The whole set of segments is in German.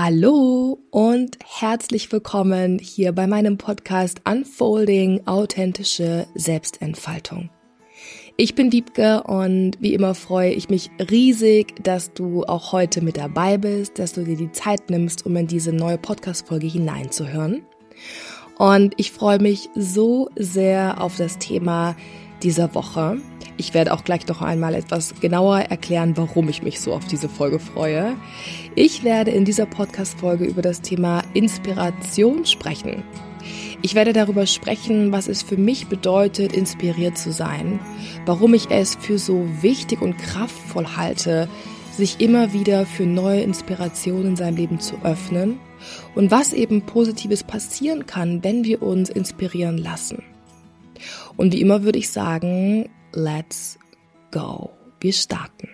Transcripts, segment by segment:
Hallo und herzlich willkommen hier bei meinem Podcast Unfolding authentische Selbstentfaltung. Ich bin Wiebke und wie immer freue ich mich riesig, dass du auch heute mit dabei bist, dass du dir die Zeit nimmst, um in diese neue Podcast-Folge hineinzuhören. Und ich freue mich so sehr auf das Thema dieser Woche. Ich werde auch gleich noch einmal etwas genauer erklären, warum ich mich so auf diese Folge freue. Ich werde in dieser Podcast-Folge über das Thema Inspiration sprechen. Ich werde darüber sprechen, was es für mich bedeutet, inspiriert zu sein, warum ich es für so wichtig und kraftvoll halte, sich immer wieder für neue Inspirationen in seinem Leben zu öffnen und was eben Positives passieren kann, wenn wir uns inspirieren lassen. Und wie immer würde ich sagen, let's go. Wir starten.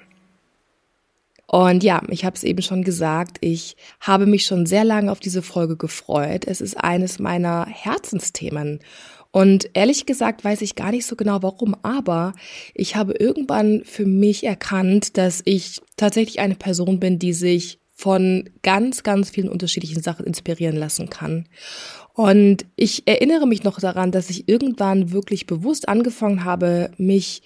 Und ja, ich habe es eben schon gesagt, ich habe mich schon sehr lange auf diese Folge gefreut. Es ist eines meiner Herzensthemen. Und ehrlich gesagt weiß ich gar nicht so genau warum, aber ich habe irgendwann für mich erkannt, dass ich tatsächlich eine Person bin, die sich von ganz, ganz vielen unterschiedlichen Sachen inspirieren lassen kann. Und ich erinnere mich noch daran, dass ich irgendwann wirklich bewusst angefangen habe, mich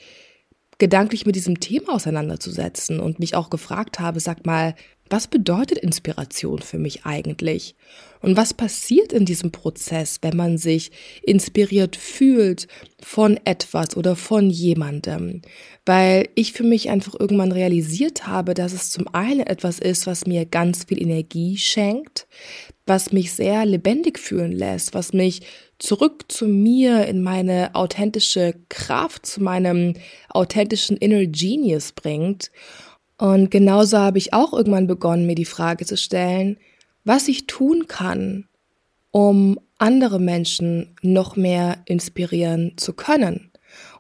gedanklich mit diesem Thema auseinanderzusetzen und mich auch gefragt habe, sag mal, was bedeutet Inspiration für mich eigentlich? Und was passiert in diesem Prozess, wenn man sich inspiriert fühlt von etwas oder von jemandem? Weil ich für mich einfach irgendwann realisiert habe, dass es zum einen etwas ist, was mir ganz viel Energie schenkt, was mich sehr lebendig fühlen lässt, was mich zurück zu mir in meine authentische Kraft, zu meinem authentischen Inner Genius bringt. Und genauso habe ich auch irgendwann begonnen, mir die Frage zu stellen, was ich tun kann, um andere Menschen noch mehr inspirieren zu können.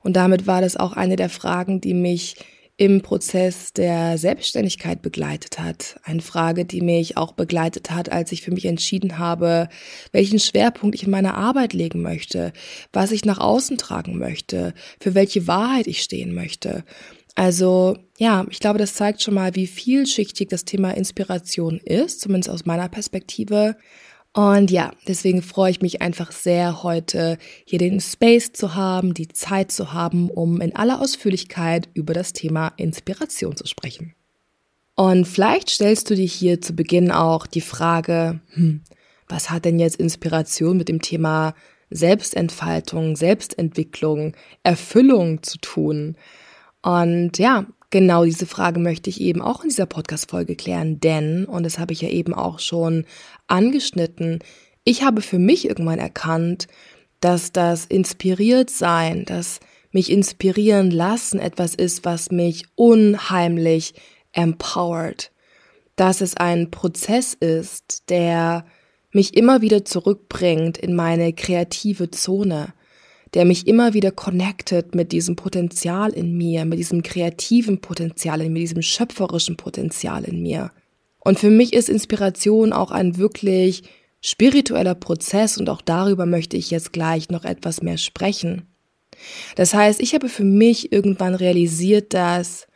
Und damit war das auch eine der Fragen, die mich im Prozess der Selbstständigkeit begleitet hat. Eine Frage, die mich auch begleitet hat, als ich für mich entschieden habe, welchen Schwerpunkt ich in meiner Arbeit legen möchte, was ich nach außen tragen möchte, für welche Wahrheit ich stehen möchte. Also ja, ich glaube, das zeigt schon mal, wie vielschichtig das Thema Inspiration ist, zumindest aus meiner Perspektive. Und ja, deswegen freue ich mich einfach sehr, heute hier den Space zu haben, die Zeit zu haben, um in aller Ausführlichkeit über das Thema Inspiration zu sprechen. Und vielleicht stellst du dir hier zu Beginn auch die Frage, hm, was hat denn jetzt Inspiration mit dem Thema Selbstentfaltung, Selbstentwicklung, Erfüllung zu tun? Und ja, Genau diese Frage möchte ich eben auch in dieser Podcast-Folge klären, denn, und das habe ich ja eben auch schon angeschnitten, ich habe für mich irgendwann erkannt, dass das inspiriert sein, das mich inspirieren lassen etwas ist, was mich unheimlich empowert. Dass es ein Prozess ist, der mich immer wieder zurückbringt in meine kreative Zone, der mich immer wieder connected mit diesem Potenzial in mir, mit diesem kreativen Potenzial in mir, diesem schöpferischen Potenzial in mir. Und für mich ist Inspiration auch ein wirklich spiritueller Prozess und auch darüber möchte ich jetzt gleich noch etwas mehr sprechen. Das heißt, ich habe für mich irgendwann realisiert, dass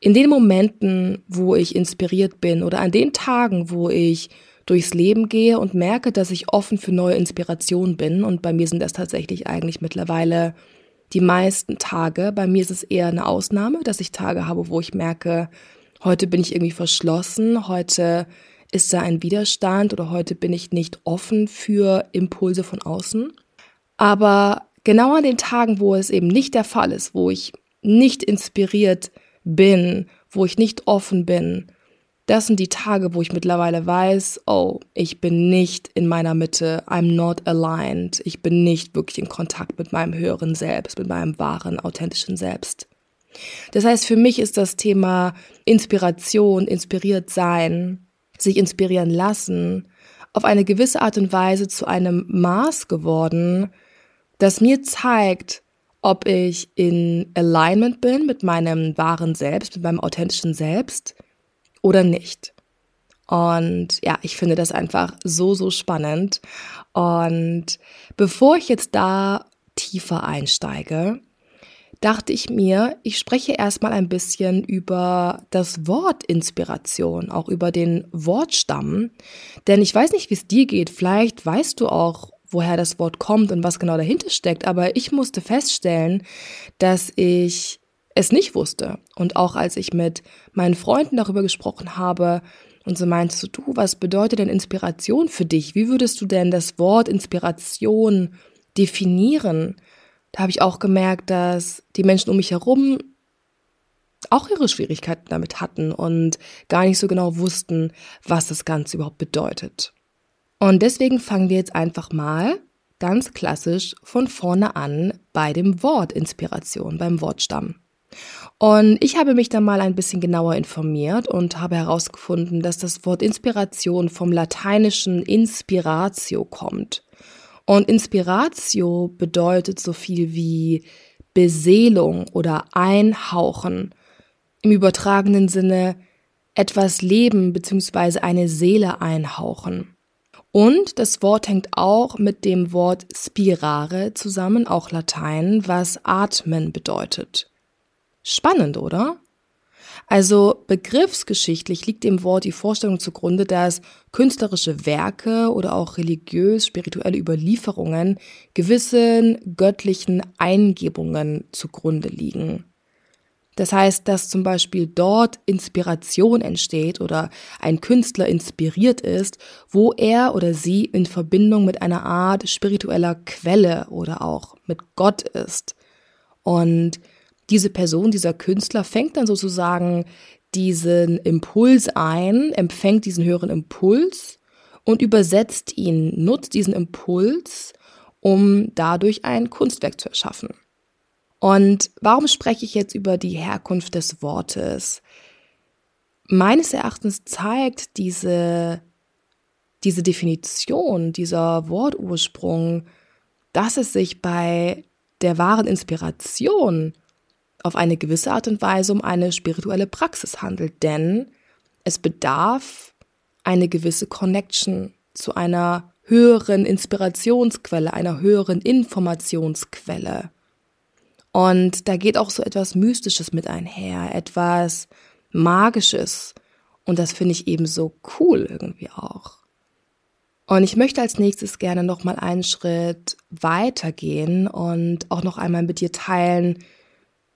in den Momenten, wo ich inspiriert bin oder an den Tagen, wo ich durchs Leben gehe und merke, dass ich offen für neue Inspirationen bin. Und bei mir sind das tatsächlich eigentlich mittlerweile die meisten Tage. Bei mir ist es eher eine Ausnahme, dass ich Tage habe, wo ich merke, heute bin ich irgendwie verschlossen, heute ist da ein Widerstand oder heute bin ich nicht offen für Impulse von außen. Aber genau an den Tagen, wo es eben nicht der Fall ist, wo ich nicht inspiriert bin, wo ich nicht offen bin, das sind die Tage, wo ich mittlerweile weiß, oh, ich bin nicht in meiner Mitte, I'm not aligned, ich bin nicht wirklich in Kontakt mit meinem höheren Selbst, mit meinem wahren, authentischen Selbst. Das heißt, für mich ist das Thema Inspiration, inspiriert sein, sich inspirieren lassen, auf eine gewisse Art und Weise zu einem Maß geworden, das mir zeigt, ob ich in Alignment bin mit meinem wahren Selbst, mit meinem authentischen Selbst oder nicht. Und ja, ich finde das einfach so, so spannend. Und bevor ich jetzt da tiefer einsteige, dachte ich mir, ich spreche erstmal ein bisschen über das Wort Inspiration, auch über den Wortstamm. Denn ich weiß nicht, wie es dir geht. Vielleicht weißt du auch, woher das Wort kommt und was genau dahinter steckt. Aber ich musste feststellen, dass ich es nicht wusste. Und auch als ich mit meinen Freunden darüber gesprochen habe, und so meinst du, du, was bedeutet denn Inspiration für dich? Wie würdest du denn das Wort Inspiration definieren? Da habe ich auch gemerkt, dass die Menschen um mich herum auch ihre Schwierigkeiten damit hatten und gar nicht so genau wussten, was das Ganze überhaupt bedeutet. Und deswegen fangen wir jetzt einfach mal ganz klassisch von vorne an bei dem Wort Inspiration, beim Wortstamm. Und ich habe mich dann mal ein bisschen genauer informiert und habe herausgefunden, dass das Wort Inspiration vom lateinischen Inspiratio kommt. Und Inspiratio bedeutet so viel wie Beseelung oder Einhauchen. Im übertragenen Sinne etwas Leben bzw. eine Seele einhauchen. Und das Wort hängt auch mit dem Wort spirare zusammen, auch Latein, was atmen bedeutet. Spannend, oder? Also begriffsgeschichtlich liegt dem Wort die Vorstellung zugrunde, dass künstlerische Werke oder auch religiös spirituelle Überlieferungen gewissen göttlichen Eingebungen zugrunde liegen. Das heißt, dass zum Beispiel dort Inspiration entsteht oder ein Künstler inspiriert ist, wo er oder sie in Verbindung mit einer Art spiritueller Quelle oder auch mit Gott ist. Und diese Person, dieser Künstler fängt dann sozusagen diesen Impuls ein, empfängt diesen höheren Impuls und übersetzt ihn, nutzt diesen Impuls, um dadurch ein Kunstwerk zu erschaffen. Und warum spreche ich jetzt über die Herkunft des Wortes? Meines Erachtens zeigt diese, diese Definition, dieser Wortursprung, dass es sich bei der wahren Inspiration auf eine gewisse Art und Weise um eine spirituelle Praxis handelt, denn es bedarf eine gewisse Connection zu einer höheren Inspirationsquelle, einer höheren Informationsquelle. Und da geht auch so etwas Mystisches mit einher, etwas Magisches. Und das finde ich eben so cool irgendwie auch. Und ich möchte als nächstes gerne noch mal einen Schritt weitergehen und auch noch einmal mit dir teilen,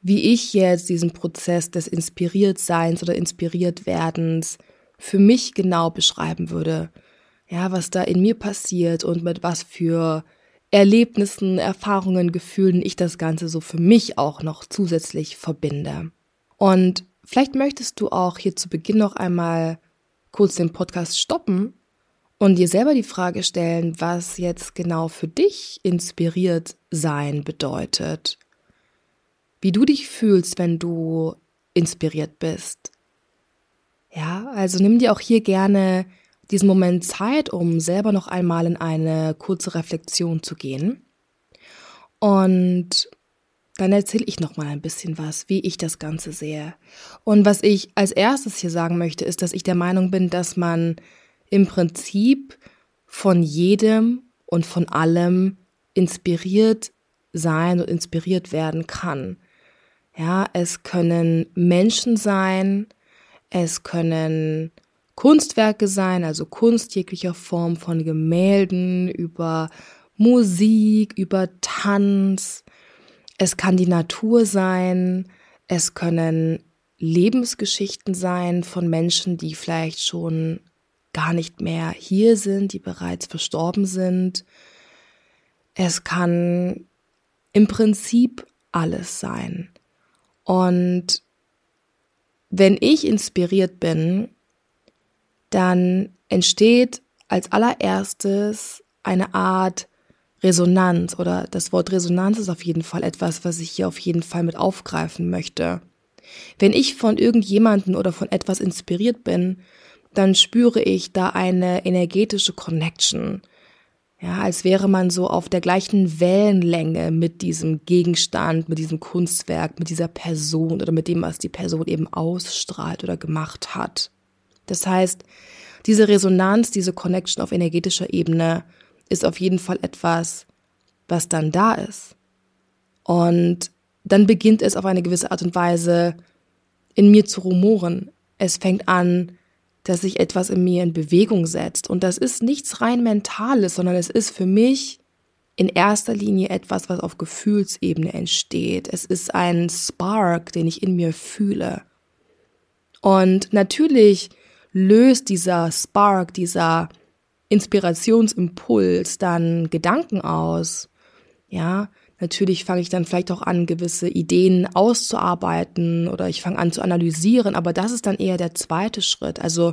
wie ich jetzt diesen Prozess des Inspiriertseins oder Inspiriertwerdens für mich genau beschreiben würde. Ja, was da in mir passiert und mit was für Erlebnissen, Erfahrungen, Gefühlen ich das Ganze so für mich auch noch zusätzlich verbinde. Und vielleicht möchtest du auch hier zu Beginn noch einmal kurz den Podcast stoppen und dir selber die Frage stellen, was jetzt genau für dich inspiriert sein bedeutet wie du dich fühlst, wenn du inspiriert bist. Ja, also nimm dir auch hier gerne diesen Moment Zeit, um selber noch einmal in eine kurze Reflexion zu gehen. Und dann erzähle ich noch mal ein bisschen was, wie ich das Ganze sehe. Und was ich als erstes hier sagen möchte, ist, dass ich der Meinung bin, dass man im Prinzip von jedem und von allem inspiriert sein und inspiriert werden kann. Ja, es können Menschen sein, es können Kunstwerke sein, also Kunst jeglicher Form von Gemälden über Musik, über Tanz. Es kann die Natur sein, es können Lebensgeschichten sein von Menschen, die vielleicht schon gar nicht mehr hier sind, die bereits verstorben sind. Es kann im Prinzip alles sein. Und wenn ich inspiriert bin, dann entsteht als allererstes eine Art Resonanz oder das Wort Resonanz ist auf jeden Fall etwas, was ich hier auf jeden Fall mit aufgreifen möchte. Wenn ich von irgendjemanden oder von etwas inspiriert bin, dann spüre ich da eine energetische Connection. Ja, als wäre man so auf der gleichen Wellenlänge mit diesem Gegenstand, mit diesem Kunstwerk, mit dieser Person oder mit dem, was die Person eben ausstrahlt oder gemacht hat. Das heißt, diese Resonanz, diese Connection auf energetischer Ebene ist auf jeden Fall etwas, was dann da ist. Und dann beginnt es auf eine gewisse Art und Weise in mir zu rumoren. Es fängt an, dass sich etwas in mir in Bewegung setzt. Und das ist nichts rein Mentales, sondern es ist für mich in erster Linie etwas, was auf Gefühlsebene entsteht. Es ist ein Spark, den ich in mir fühle. Und natürlich löst dieser Spark, dieser Inspirationsimpuls dann Gedanken aus. Ja, natürlich fange ich dann vielleicht auch an, gewisse Ideen auszuarbeiten oder ich fange an zu analysieren, aber das ist dann eher der zweite Schritt. Also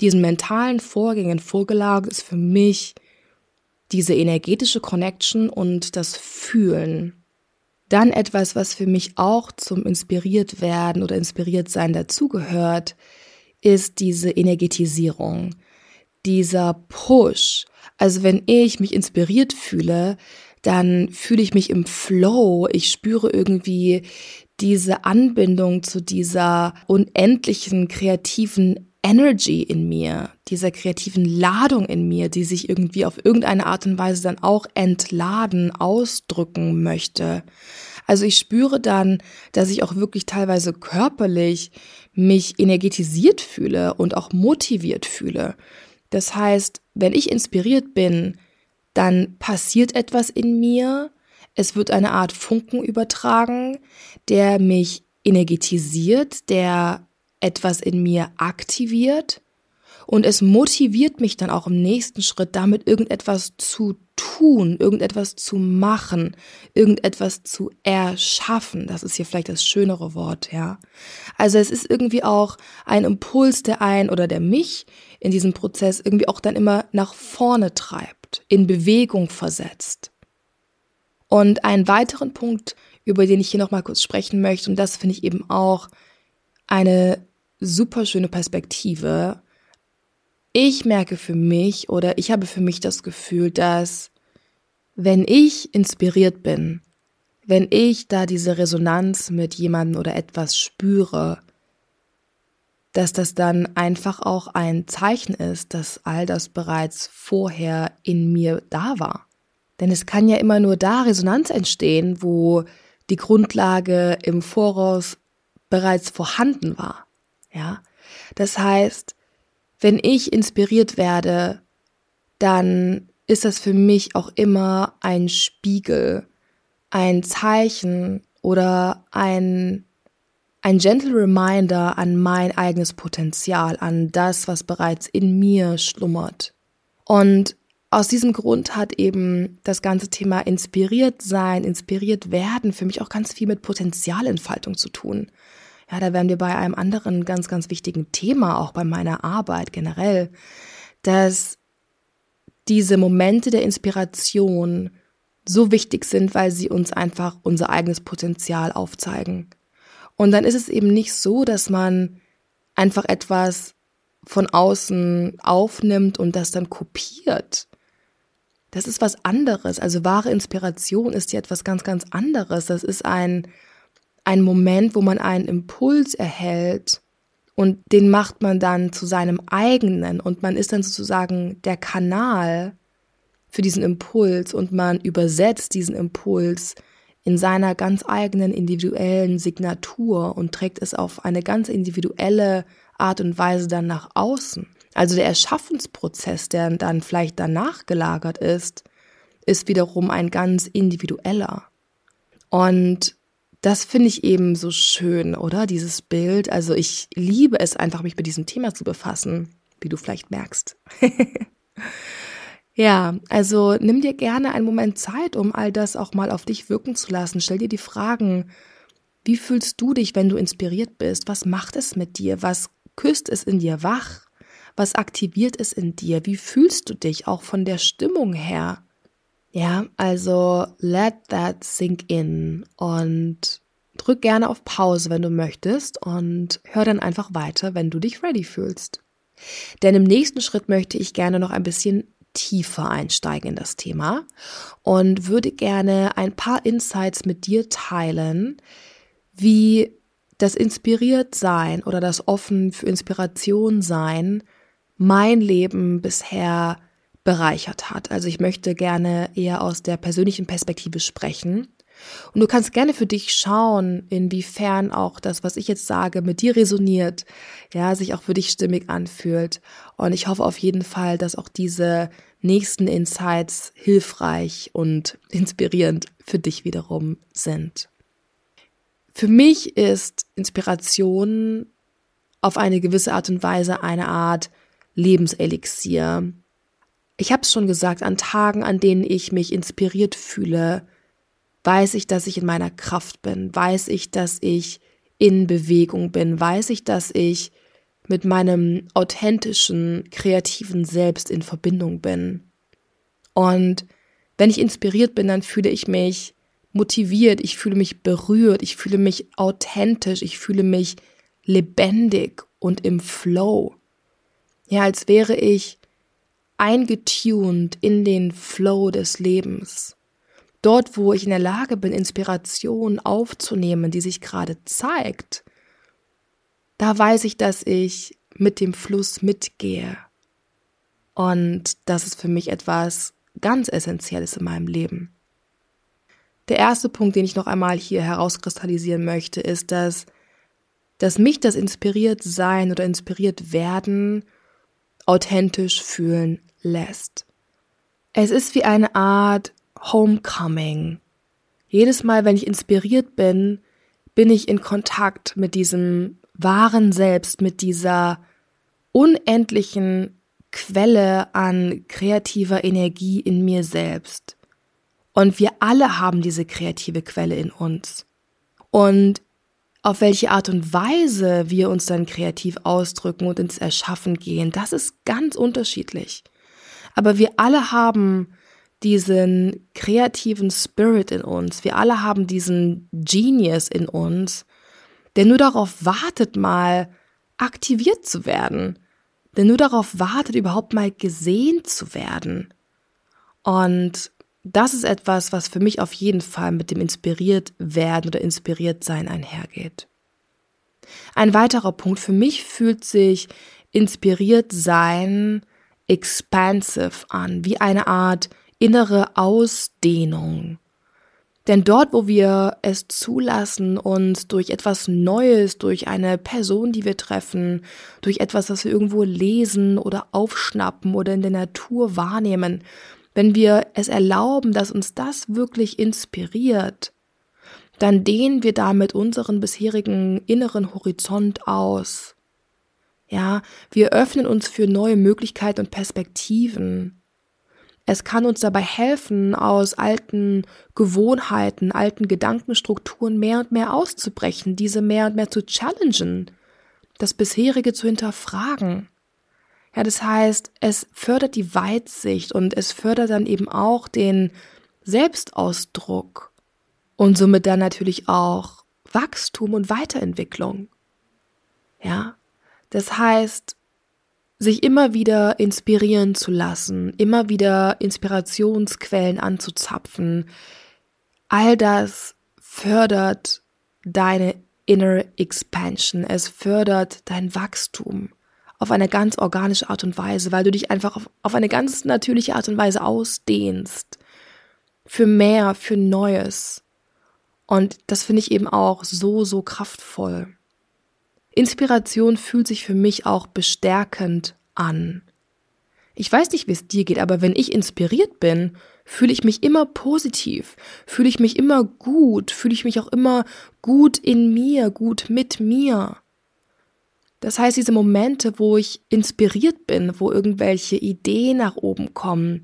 diesen mentalen Vorgängen vorgelagert ist für mich diese energetische Connection und das Fühlen. Dann etwas, was für mich auch zum inspiriert werden oder inspiriert sein dazugehört, ist diese Energetisierung, dieser Push. Also wenn ich mich inspiriert fühle, dann fühle ich mich im Flow. Ich spüre irgendwie diese Anbindung zu dieser unendlichen kreativen Energy in mir, dieser kreativen Ladung in mir, die sich irgendwie auf irgendeine Art und Weise dann auch entladen, ausdrücken möchte. Also ich spüre dann, dass ich auch wirklich teilweise körperlich mich energetisiert fühle und auch motiviert fühle. Das heißt, wenn ich inspiriert bin, dann passiert etwas in mir, es wird eine Art Funken übertragen, der mich energetisiert, der etwas in mir aktiviert und es motiviert mich dann auch im nächsten Schritt damit irgendetwas zu tun, irgendetwas zu machen, irgendetwas zu erschaffen. Das ist hier vielleicht das schönere Wort, ja. Also es ist irgendwie auch ein Impuls, der ein oder der mich in diesem Prozess irgendwie auch dann immer nach vorne treibt, in Bewegung versetzt. Und einen weiteren Punkt, über den ich hier nochmal kurz sprechen möchte, und das finde ich eben auch eine super schöne Perspektive, ich merke für mich oder ich habe für mich das Gefühl, dass wenn ich inspiriert bin, wenn ich da diese Resonanz mit jemandem oder etwas spüre, dass das dann einfach auch ein Zeichen ist, dass all das bereits vorher in mir da war. Denn es kann ja immer nur da Resonanz entstehen, wo die Grundlage im Voraus bereits vorhanden war. Ja, das heißt, wenn ich inspiriert werde, dann ist das für mich auch immer ein Spiegel, ein Zeichen oder ein, ein gentle Reminder an mein eigenes Potenzial, an das, was bereits in mir schlummert. Und aus diesem Grund hat eben das ganze Thema inspiriert sein, inspiriert werden für mich auch ganz viel mit Potenzialentfaltung zu tun. Ja, da wären wir bei einem anderen ganz, ganz wichtigen Thema, auch bei meiner Arbeit generell, dass diese Momente der Inspiration so wichtig sind, weil sie uns einfach unser eigenes Potenzial aufzeigen. Und dann ist es eben nicht so, dass man einfach etwas von außen aufnimmt und das dann kopiert. Das ist was anderes. Also wahre Inspiration ist ja etwas ganz, ganz anderes. Das ist ein, ein Moment, wo man einen Impuls erhält und den macht man dann zu seinem eigenen und man ist dann sozusagen der Kanal für diesen Impuls und man übersetzt diesen Impuls in seiner ganz eigenen individuellen Signatur und trägt es auf eine ganz individuelle Art und Weise dann nach außen. Also der Erschaffensprozess, der dann vielleicht danach gelagert ist, ist wiederum ein ganz individueller. Und das finde ich eben so schön, oder? Dieses Bild. Also ich liebe es einfach, mich mit diesem Thema zu befassen, wie du vielleicht merkst. ja, also nimm dir gerne einen Moment Zeit, um all das auch mal auf dich wirken zu lassen. Stell dir die Fragen, wie fühlst du dich, wenn du inspiriert bist? Was macht es mit dir? Was küsst es in dir wach? Was aktiviert es in dir? Wie fühlst du dich auch von der Stimmung her? Ja, also let that sink in und drück gerne auf Pause, wenn du möchtest und hör dann einfach weiter, wenn du dich ready fühlst. Denn im nächsten Schritt möchte ich gerne noch ein bisschen tiefer einsteigen in das Thema und würde gerne ein paar Insights mit dir teilen, wie das inspiriert sein oder das offen für Inspiration sein mein Leben bisher bereichert hat. Also ich möchte gerne eher aus der persönlichen Perspektive sprechen Und du kannst gerne für dich schauen, inwiefern auch das, was ich jetzt sage, mit dir resoniert, ja, sich auch für dich stimmig anfühlt. Und ich hoffe auf jeden Fall, dass auch diese nächsten Insights hilfreich und inspirierend für dich wiederum sind. Für mich ist Inspiration auf eine gewisse Art und Weise eine Art Lebenselixier. Ich habe es schon gesagt, an Tagen, an denen ich mich inspiriert fühle, weiß ich, dass ich in meiner Kraft bin, weiß ich, dass ich in Bewegung bin, weiß ich, dass ich mit meinem authentischen, kreativen Selbst in Verbindung bin. Und wenn ich inspiriert bin, dann fühle ich mich motiviert, ich fühle mich berührt, ich fühle mich authentisch, ich fühle mich lebendig und im Flow. Ja, als wäre ich eingetuned in den Flow des Lebens. Dort, wo ich in der Lage bin, Inspiration aufzunehmen, die sich gerade zeigt, da weiß ich, dass ich mit dem Fluss mitgehe. Und das ist für mich etwas ganz Essentielles in meinem Leben. Der erste Punkt, den ich noch einmal hier herauskristallisieren möchte, ist, dass, dass mich das inspiriert sein oder inspiriert werden authentisch fühlen lässt. Es ist wie eine Art Homecoming. Jedes Mal, wenn ich inspiriert bin, bin ich in Kontakt mit diesem wahren Selbst, mit dieser unendlichen Quelle an kreativer Energie in mir selbst. Und wir alle haben diese kreative Quelle in uns. Und auf welche Art und Weise wir uns dann kreativ ausdrücken und ins Erschaffen gehen, das ist ganz unterschiedlich. Aber wir alle haben diesen kreativen Spirit in uns. Wir alle haben diesen Genius in uns, der nur darauf wartet, mal aktiviert zu werden, der nur darauf wartet, überhaupt mal gesehen zu werden. Und das ist etwas, was für mich auf jeden Fall mit dem inspiriert werden oder inspiriert sein einhergeht. Ein weiterer Punkt für mich fühlt sich inspiriert sein expansive an, wie eine Art innere Ausdehnung. Denn dort, wo wir es zulassen, uns durch etwas Neues, durch eine Person, die wir treffen, durch etwas, was wir irgendwo lesen oder aufschnappen oder in der Natur wahrnehmen, wenn wir es erlauben, dass uns das wirklich inspiriert, dann dehnen wir damit unseren bisherigen inneren Horizont aus. Ja, wir öffnen uns für neue Möglichkeiten und Perspektiven. Es kann uns dabei helfen, aus alten Gewohnheiten, alten Gedankenstrukturen mehr und mehr auszubrechen, diese mehr und mehr zu challengen, das bisherige zu hinterfragen. Ja, das heißt, es fördert die Weitsicht und es fördert dann eben auch den Selbstausdruck und somit dann natürlich auch Wachstum und Weiterentwicklung. Ja, das heißt, sich immer wieder inspirieren zu lassen, immer wieder Inspirationsquellen anzuzapfen, all das fördert deine Inner Expansion, es fördert dein Wachstum auf eine ganz organische Art und Weise, weil du dich einfach auf, auf eine ganz natürliche Art und Weise ausdehnst für mehr, für Neues. Und das finde ich eben auch so, so kraftvoll. Inspiration fühlt sich für mich auch bestärkend an. Ich weiß nicht, wie es dir geht, aber wenn ich inspiriert bin, fühle ich mich immer positiv, fühle ich mich immer gut, fühle ich mich auch immer gut in mir, gut mit mir. Das heißt, diese Momente, wo ich inspiriert bin, wo irgendwelche Ideen nach oben kommen,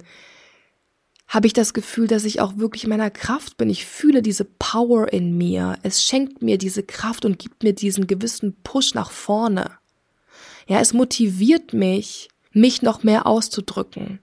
habe ich das Gefühl, dass ich auch wirklich in meiner Kraft bin. Ich fühle diese Power in mir. Es schenkt mir diese Kraft und gibt mir diesen gewissen Push nach vorne. Ja, es motiviert mich, mich noch mehr auszudrücken.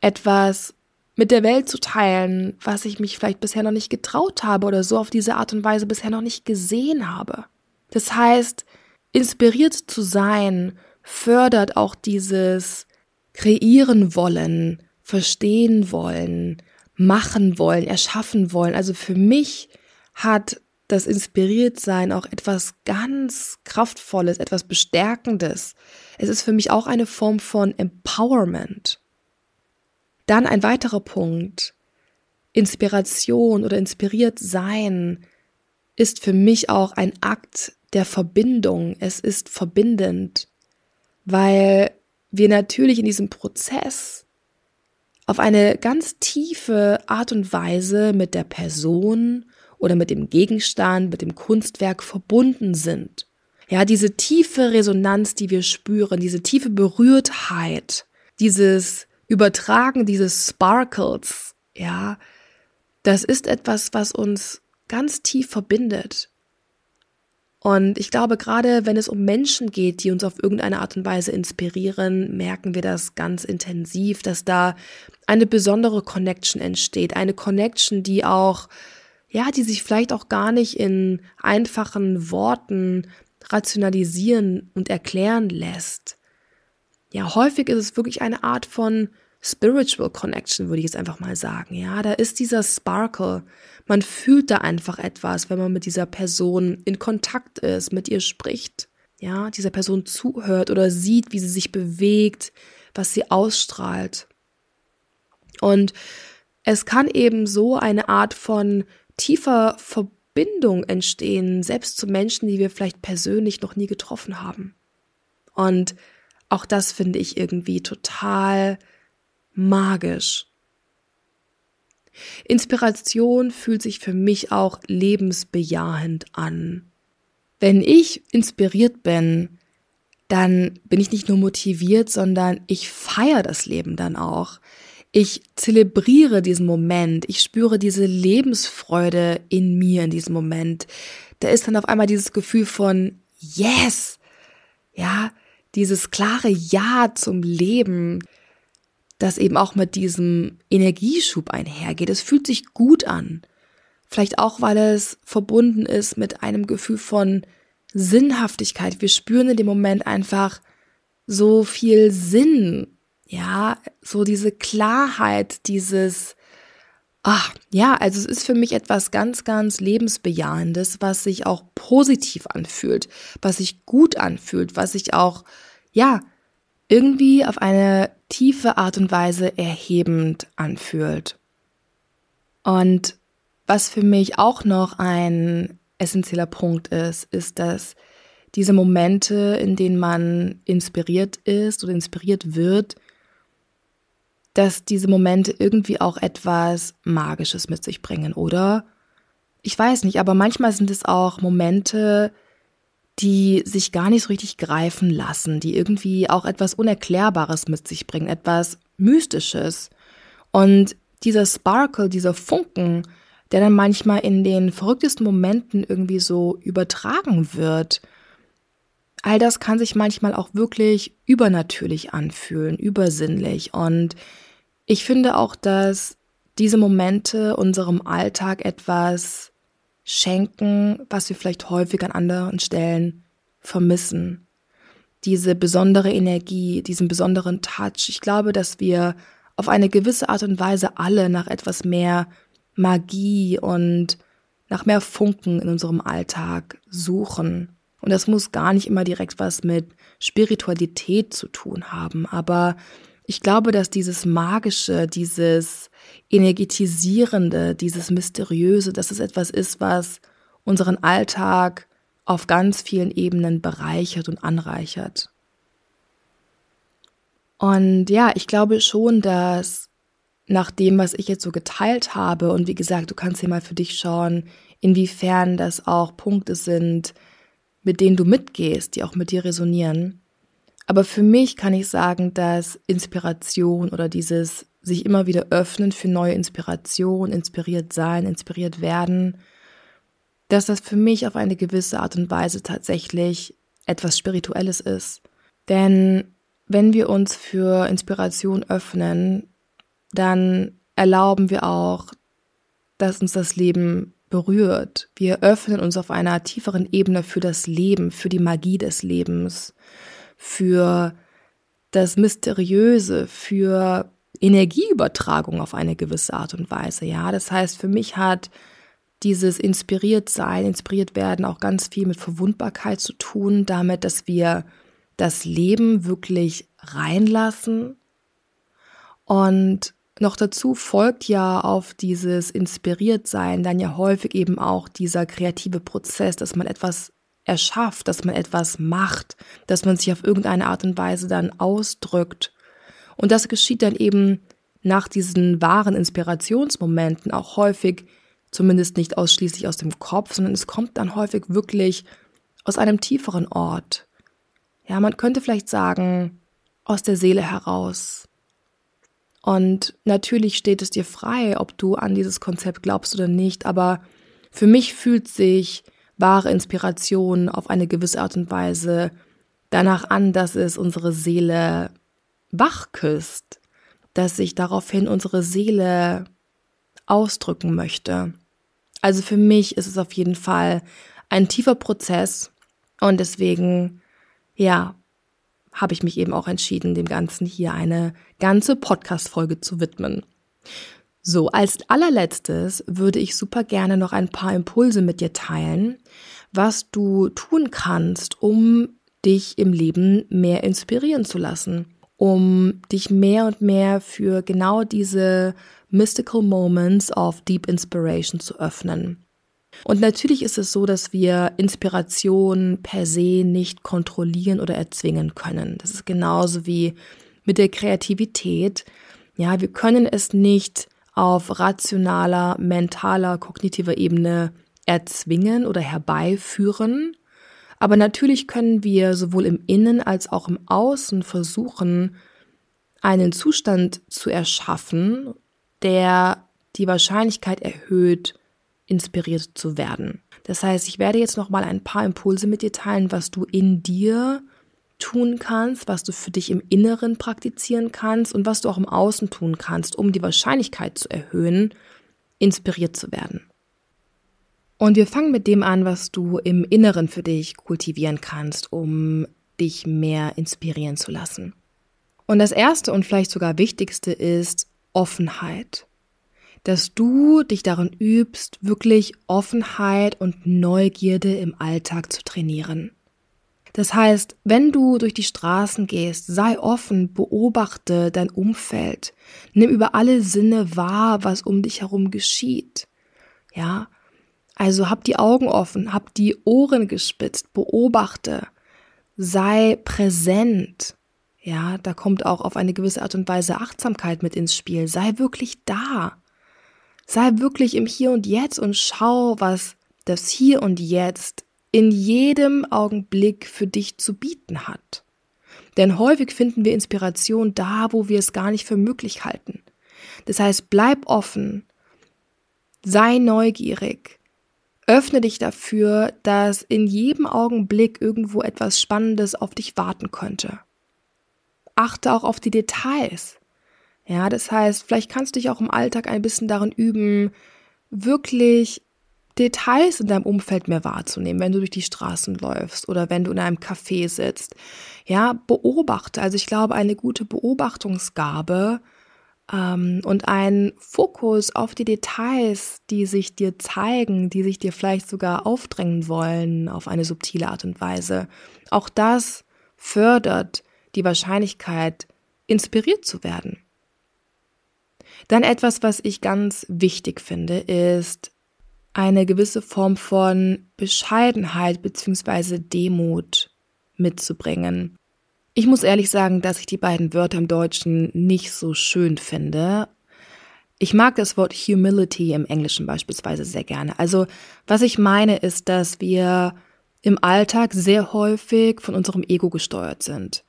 Etwas mit der Welt zu teilen, was ich mich vielleicht bisher noch nicht getraut habe oder so auf diese Art und Weise bisher noch nicht gesehen habe. Das heißt, inspiriert zu sein fördert auch dieses kreieren wollen, verstehen wollen, machen wollen, erschaffen wollen. Also für mich hat das Inspiriertsein auch etwas ganz Kraftvolles, etwas Bestärkendes. Es ist für mich auch eine Form von Empowerment. Dann ein weiterer Punkt. Inspiration oder inspiriert sein ist für mich auch ein Akt der Verbindung. Es ist verbindend, weil wir natürlich in diesem Prozess auf eine ganz tiefe Art und Weise mit der Person oder mit dem Gegenstand, mit dem Kunstwerk verbunden sind. Ja, diese tiefe Resonanz, die wir spüren, diese tiefe Berührtheit, dieses Übertragen dieses Sparkles, ja, das ist etwas, was uns ganz tief verbindet. Und ich glaube, gerade wenn es um Menschen geht, die uns auf irgendeine Art und Weise inspirieren, merken wir das ganz intensiv, dass da eine besondere Connection entsteht. Eine Connection, die auch, ja, die sich vielleicht auch gar nicht in einfachen Worten rationalisieren und erklären lässt. Ja, häufig ist es wirklich eine Art von Spiritual Connection, würde ich jetzt einfach mal sagen. Ja, da ist dieser Sparkle. Man fühlt da einfach etwas, wenn man mit dieser Person in Kontakt ist, mit ihr spricht. Ja, dieser Person zuhört oder sieht, wie sie sich bewegt, was sie ausstrahlt. Und es kann eben so eine Art von tiefer Verbindung entstehen, selbst zu Menschen, die wir vielleicht persönlich noch nie getroffen haben. Und auch das finde ich irgendwie total magisch. Inspiration fühlt sich für mich auch lebensbejahend an. Wenn ich inspiriert bin, dann bin ich nicht nur motiviert, sondern ich feiere das Leben dann auch. Ich zelebriere diesen Moment. Ich spüre diese Lebensfreude in mir in diesem Moment. Da ist dann auf einmal dieses Gefühl von Yes! Ja, dieses klare Ja zum Leben das eben auch mit diesem Energieschub einhergeht. Es fühlt sich gut an. Vielleicht auch, weil es verbunden ist mit einem Gefühl von Sinnhaftigkeit. Wir spüren in dem Moment einfach so viel Sinn. Ja, so diese Klarheit, dieses, ach, ja, also es ist für mich etwas ganz, ganz lebensbejahendes, was sich auch positiv anfühlt, was sich gut anfühlt, was sich auch, ja, irgendwie auf eine tiefe Art und Weise erhebend anfühlt. Und was für mich auch noch ein essentieller Punkt ist, ist, dass diese Momente, in denen man inspiriert ist oder inspiriert wird, dass diese Momente irgendwie auch etwas Magisches mit sich bringen, oder? Ich weiß nicht, aber manchmal sind es auch Momente, die sich gar nicht so richtig greifen lassen, die irgendwie auch etwas Unerklärbares mit sich bringen, etwas Mystisches. Und dieser Sparkle, dieser Funken, der dann manchmal in den verrücktesten Momenten irgendwie so übertragen wird, all das kann sich manchmal auch wirklich übernatürlich anfühlen, übersinnlich. Und ich finde auch, dass diese Momente unserem Alltag etwas schenken, was wir vielleicht häufig an anderen Stellen vermissen. Diese besondere Energie, diesen besonderen Touch. Ich glaube, dass wir auf eine gewisse Art und Weise alle nach etwas mehr Magie und nach mehr Funken in unserem Alltag suchen. Und das muss gar nicht immer direkt was mit Spiritualität zu tun haben, aber ich glaube, dass dieses Magische, dieses Energetisierende, dieses Mysteriöse, dass es etwas ist, was unseren Alltag auf ganz vielen Ebenen bereichert und anreichert. Und ja, ich glaube schon, dass nach dem, was ich jetzt so geteilt habe, und wie gesagt, du kannst hier mal für dich schauen, inwiefern das auch Punkte sind, mit denen du mitgehst, die auch mit dir resonieren, aber für mich kann ich sagen, dass Inspiration oder dieses sich immer wieder öffnen für neue Inspiration, inspiriert sein, inspiriert werden, dass das für mich auf eine gewisse Art und Weise tatsächlich etwas Spirituelles ist. Denn wenn wir uns für Inspiration öffnen, dann erlauben wir auch, dass uns das Leben berührt. Wir öffnen uns auf einer tieferen Ebene für das Leben, für die Magie des Lebens für das Mysteriöse, für Energieübertragung auf eine gewisse Art und Weise. Ja, das heißt, für mich hat dieses inspiriert sein, inspiriert werden auch ganz viel mit Verwundbarkeit zu tun, damit, dass wir das Leben wirklich reinlassen und noch dazu folgt ja auf dieses Inspiriertsein dann ja häufig eben auch dieser kreative Prozess, dass man etwas erschafft, dass man etwas macht, dass man sich auf irgendeine Art und Weise dann ausdrückt. Und das geschieht dann eben nach diesen wahren Inspirationsmomenten auch häufig, zumindest nicht ausschließlich aus dem Kopf, sondern es kommt dann häufig wirklich aus einem tieferen Ort. Ja, man könnte vielleicht sagen, aus der Seele heraus. Und natürlich steht es dir frei, ob du an dieses Konzept glaubst oder nicht, aber für mich fühlt sich wahre Inspiration auf eine gewisse Art und Weise danach an, dass es unsere Seele wach küsst, dass sich daraufhin unsere Seele ausdrücken möchte. Also für mich ist es auf jeden Fall ein tiefer Prozess und deswegen, ja, habe ich mich eben auch entschieden, dem Ganzen hier eine ganze Podcast-Folge zu widmen. So, als allerletztes würde ich super gerne noch ein paar Impulse mit dir teilen, was du tun kannst, um dich im Leben mehr inspirieren zu lassen, um dich mehr und mehr für genau diese mystical moments of deep inspiration zu öffnen. Und natürlich ist es so, dass wir Inspiration per se nicht kontrollieren oder erzwingen können. Das ist genauso wie mit der Kreativität. Ja, wir können es nicht auf rationaler, mentaler, kognitiver Ebene erzwingen oder herbeiführen. Aber natürlich können wir sowohl im Innen als auch im Außen versuchen, einen Zustand zu erschaffen, der die Wahrscheinlichkeit erhöht, inspiriert zu werden. Das heißt, ich werde jetzt noch mal ein paar Impulse mit dir teilen, was du in dir tun kannst, was du für dich im Inneren praktizieren kannst und was du auch im Außen tun kannst, um die Wahrscheinlichkeit zu erhöhen, inspiriert zu werden. Und wir fangen mit dem an, was du im Inneren für dich kultivieren kannst, um dich mehr inspirieren zu lassen. Und das erste und vielleicht sogar wichtigste ist Offenheit dass du dich darin übst, wirklich Offenheit und Neugierde im Alltag zu trainieren. Das heißt, wenn du durch die Straßen gehst, sei offen, beobachte dein Umfeld, nimm über alle Sinne wahr, was um dich herum geschieht. Ja, also hab die Augen offen, hab die Ohren gespitzt, beobachte, sei präsent. Ja, da kommt auch auf eine gewisse Art und Weise Achtsamkeit mit ins Spiel. Sei wirklich da. Sei wirklich im Hier und Jetzt und schau, was das Hier und Jetzt in jedem Augenblick für dich zu bieten hat. Denn häufig finden wir Inspiration da, wo wir es gar nicht für möglich halten. Das heißt, bleib offen, sei neugierig, öffne dich dafür, dass in jedem Augenblick irgendwo etwas Spannendes auf dich warten könnte. Achte auch auf die Details. Ja, das heißt, vielleicht kannst du dich auch im Alltag ein bisschen darin üben, wirklich Details in deinem Umfeld mehr wahrzunehmen, wenn du durch die Straßen läufst oder wenn du in einem Café sitzt. Ja, beobachte. Also ich glaube, eine gute Beobachtungsgabe ähm, und ein Fokus auf die Details, die sich dir zeigen, die sich dir vielleicht sogar aufdrängen wollen auf eine subtile Art und Weise. Auch das fördert die Wahrscheinlichkeit, inspiriert zu werden. Dann etwas, was ich ganz wichtig finde, ist eine gewisse Form von Bescheidenheit bzw. Demut mitzubringen. Ich muss ehrlich sagen, dass ich die beiden Wörter im Deutschen nicht so schön finde. Ich mag das Wort Humility im Englischen beispielsweise sehr gerne. Also was ich meine ist, dass wir im Alltag sehr häufig von unserem Ego gesteuert sind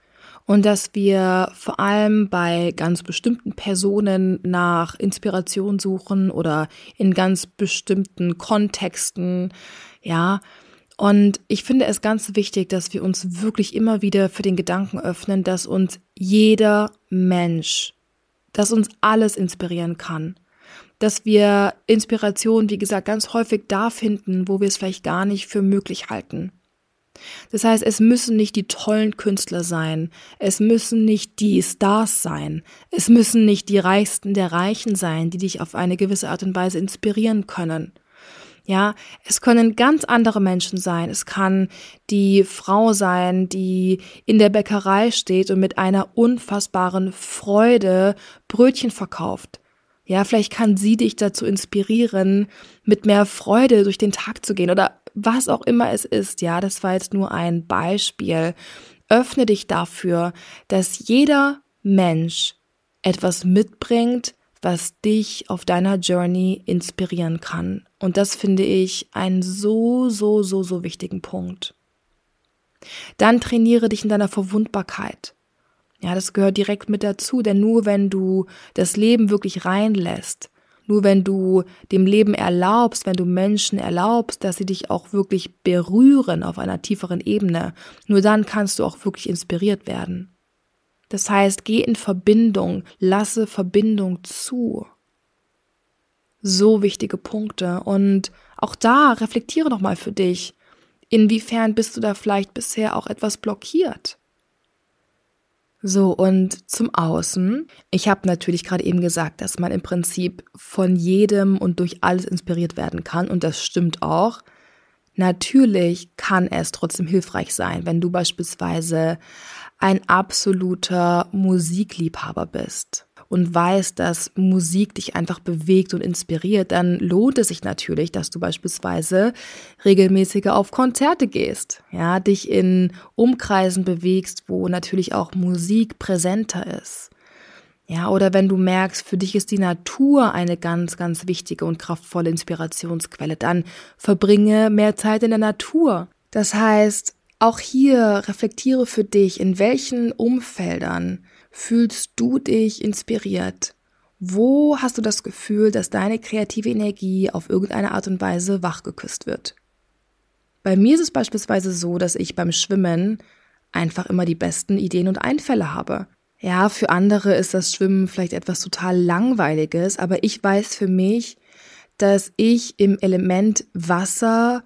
und dass wir vor allem bei ganz bestimmten Personen nach Inspiration suchen oder in ganz bestimmten Kontexten, ja. Und ich finde es ganz wichtig, dass wir uns wirklich immer wieder für den Gedanken öffnen, dass uns jeder Mensch, dass uns alles inspirieren kann. Dass wir Inspiration, wie gesagt, ganz häufig da finden, wo wir es vielleicht gar nicht für möglich halten. Das heißt, es müssen nicht die tollen Künstler sein, es müssen nicht die Stars sein, es müssen nicht die Reichsten der Reichen sein, die dich auf eine gewisse Art und Weise inspirieren können. Ja, es können ganz andere Menschen sein. Es kann die Frau sein, die in der Bäckerei steht und mit einer unfassbaren Freude Brötchen verkauft. Ja, vielleicht kann sie dich dazu inspirieren, mit mehr Freude durch den Tag zu gehen oder was auch immer es ist. Ja, das war jetzt nur ein Beispiel. Öffne dich dafür, dass jeder Mensch etwas mitbringt, was dich auf deiner Journey inspirieren kann. Und das finde ich einen so, so, so, so wichtigen Punkt. Dann trainiere dich in deiner Verwundbarkeit. Ja, das gehört direkt mit dazu, denn nur wenn du das Leben wirklich reinlässt, nur wenn du dem Leben erlaubst, wenn du Menschen erlaubst, dass sie dich auch wirklich berühren auf einer tieferen Ebene, nur dann kannst du auch wirklich inspiriert werden. Das heißt, geh in Verbindung, lasse Verbindung zu. So wichtige Punkte. Und auch da reflektiere nochmal für dich. Inwiefern bist du da vielleicht bisher auch etwas blockiert? So, und zum Außen. Ich habe natürlich gerade eben gesagt, dass man im Prinzip von jedem und durch alles inspiriert werden kann. Und das stimmt auch. Natürlich kann es trotzdem hilfreich sein, wenn du beispielsweise ein absoluter Musikliebhaber bist und weißt, dass Musik dich einfach bewegt und inspiriert, dann lohnt es sich natürlich, dass du beispielsweise regelmäßiger auf Konzerte gehst, ja, dich in Umkreisen bewegst, wo natürlich auch Musik präsenter ist. Ja, oder wenn du merkst, für dich ist die Natur eine ganz, ganz wichtige und kraftvolle Inspirationsquelle, dann verbringe mehr Zeit in der Natur. Das heißt, auch hier reflektiere für dich, in welchen Umfeldern fühlst du dich inspiriert? Wo hast du das Gefühl, dass deine kreative Energie auf irgendeine Art und Weise wachgeküsst wird? Bei mir ist es beispielsweise so, dass ich beim Schwimmen einfach immer die besten Ideen und Einfälle habe. Ja, für andere ist das Schwimmen vielleicht etwas total Langweiliges, aber ich weiß für mich, dass ich im Element Wasser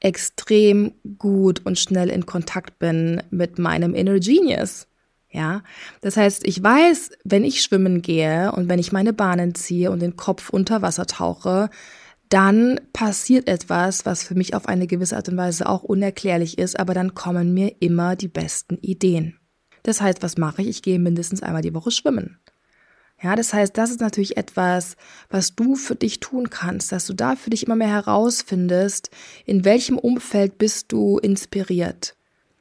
extrem gut und schnell in Kontakt bin mit meinem Inner Genius. Ja, das heißt, ich weiß, wenn ich schwimmen gehe und wenn ich meine Bahnen ziehe und den Kopf unter Wasser tauche, dann passiert etwas, was für mich auf eine gewisse Art und Weise auch unerklärlich ist, aber dann kommen mir immer die besten Ideen. Das heißt, was mache ich? Ich gehe mindestens einmal die Woche schwimmen. Ja, das heißt, das ist natürlich etwas, was du für dich tun kannst, dass du da für dich immer mehr herausfindest, in welchem Umfeld bist du inspiriert.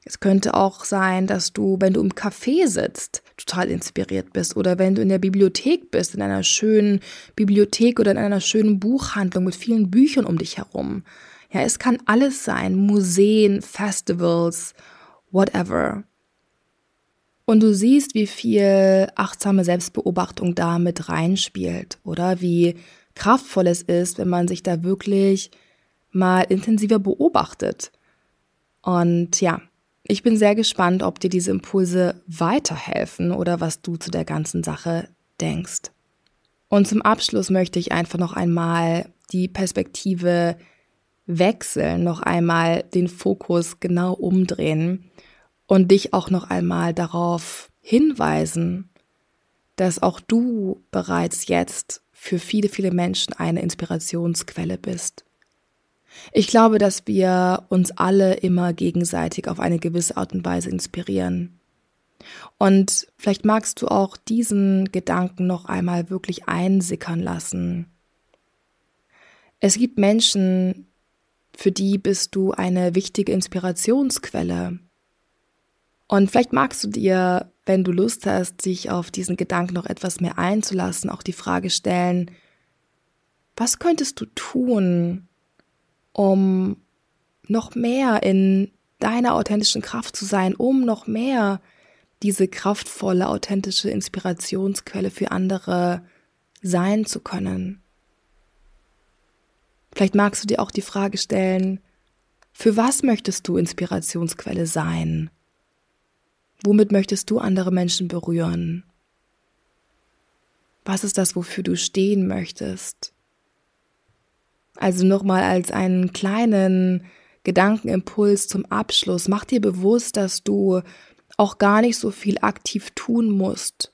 Es könnte auch sein, dass du, wenn du im Café sitzt, total inspiriert bist oder wenn du in der Bibliothek bist, in einer schönen Bibliothek oder in einer schönen Buchhandlung mit vielen Büchern um dich herum. Ja, es kann alles sein, Museen, Festivals, whatever. Und du siehst, wie viel achtsame Selbstbeobachtung da mit reinspielt oder wie kraftvoll es ist, wenn man sich da wirklich mal intensiver beobachtet. Und ja, ich bin sehr gespannt, ob dir diese Impulse weiterhelfen oder was du zu der ganzen Sache denkst. Und zum Abschluss möchte ich einfach noch einmal die Perspektive wechseln, noch einmal den Fokus genau umdrehen und dich auch noch einmal darauf hinweisen, dass auch du bereits jetzt für viele, viele Menschen eine Inspirationsquelle bist. Ich glaube, dass wir uns alle immer gegenseitig auf eine gewisse Art und Weise inspirieren. Und vielleicht magst du auch diesen Gedanken noch einmal wirklich einsickern lassen. Es gibt Menschen, für die bist du eine wichtige Inspirationsquelle. Und vielleicht magst du dir, wenn du Lust hast, sich auf diesen Gedanken noch etwas mehr einzulassen, auch die Frage stellen, was könntest du tun, um noch mehr in deiner authentischen Kraft zu sein, um noch mehr diese kraftvolle, authentische Inspirationsquelle für andere sein zu können. Vielleicht magst du dir auch die Frage stellen, für was möchtest du Inspirationsquelle sein? Womit möchtest du andere Menschen berühren? Was ist das, wofür du stehen möchtest? Also nochmal als einen kleinen Gedankenimpuls zum Abschluss. Mach dir bewusst, dass du auch gar nicht so viel aktiv tun musst.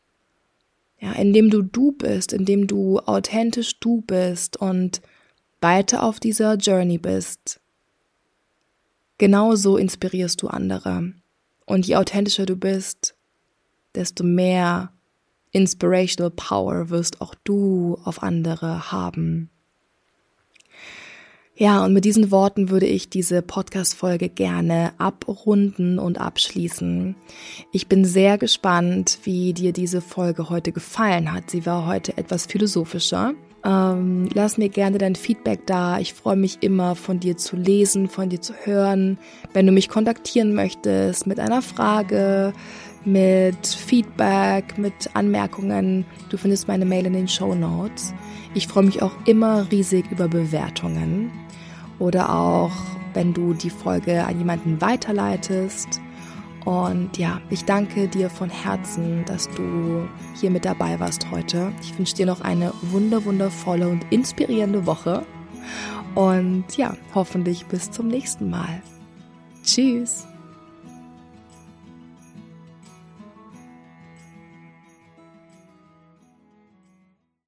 Ja, indem du du bist, indem du authentisch du bist und weiter auf dieser Journey bist, genauso inspirierst du andere. Und je authentischer du bist, desto mehr Inspirational Power wirst auch du auf andere haben. Ja, und mit diesen Worten würde ich diese Podcast-Folge gerne abrunden und abschließen. Ich bin sehr gespannt, wie dir diese Folge heute gefallen hat. Sie war heute etwas philosophischer. Ähm, lass mir gerne dein Feedback da. Ich freue mich immer, von dir zu lesen, von dir zu hören. Wenn du mich kontaktieren möchtest mit einer Frage, mit Feedback, mit Anmerkungen, du findest meine Mail in den Show Notes. Ich freue mich auch immer riesig über Bewertungen oder auch, wenn du die Folge an jemanden weiterleitest. Und ja, ich danke dir von Herzen, dass du hier mit dabei warst heute. Ich wünsche dir noch eine wunder, wundervolle und inspirierende Woche. Und ja, hoffentlich bis zum nächsten Mal. Tschüss.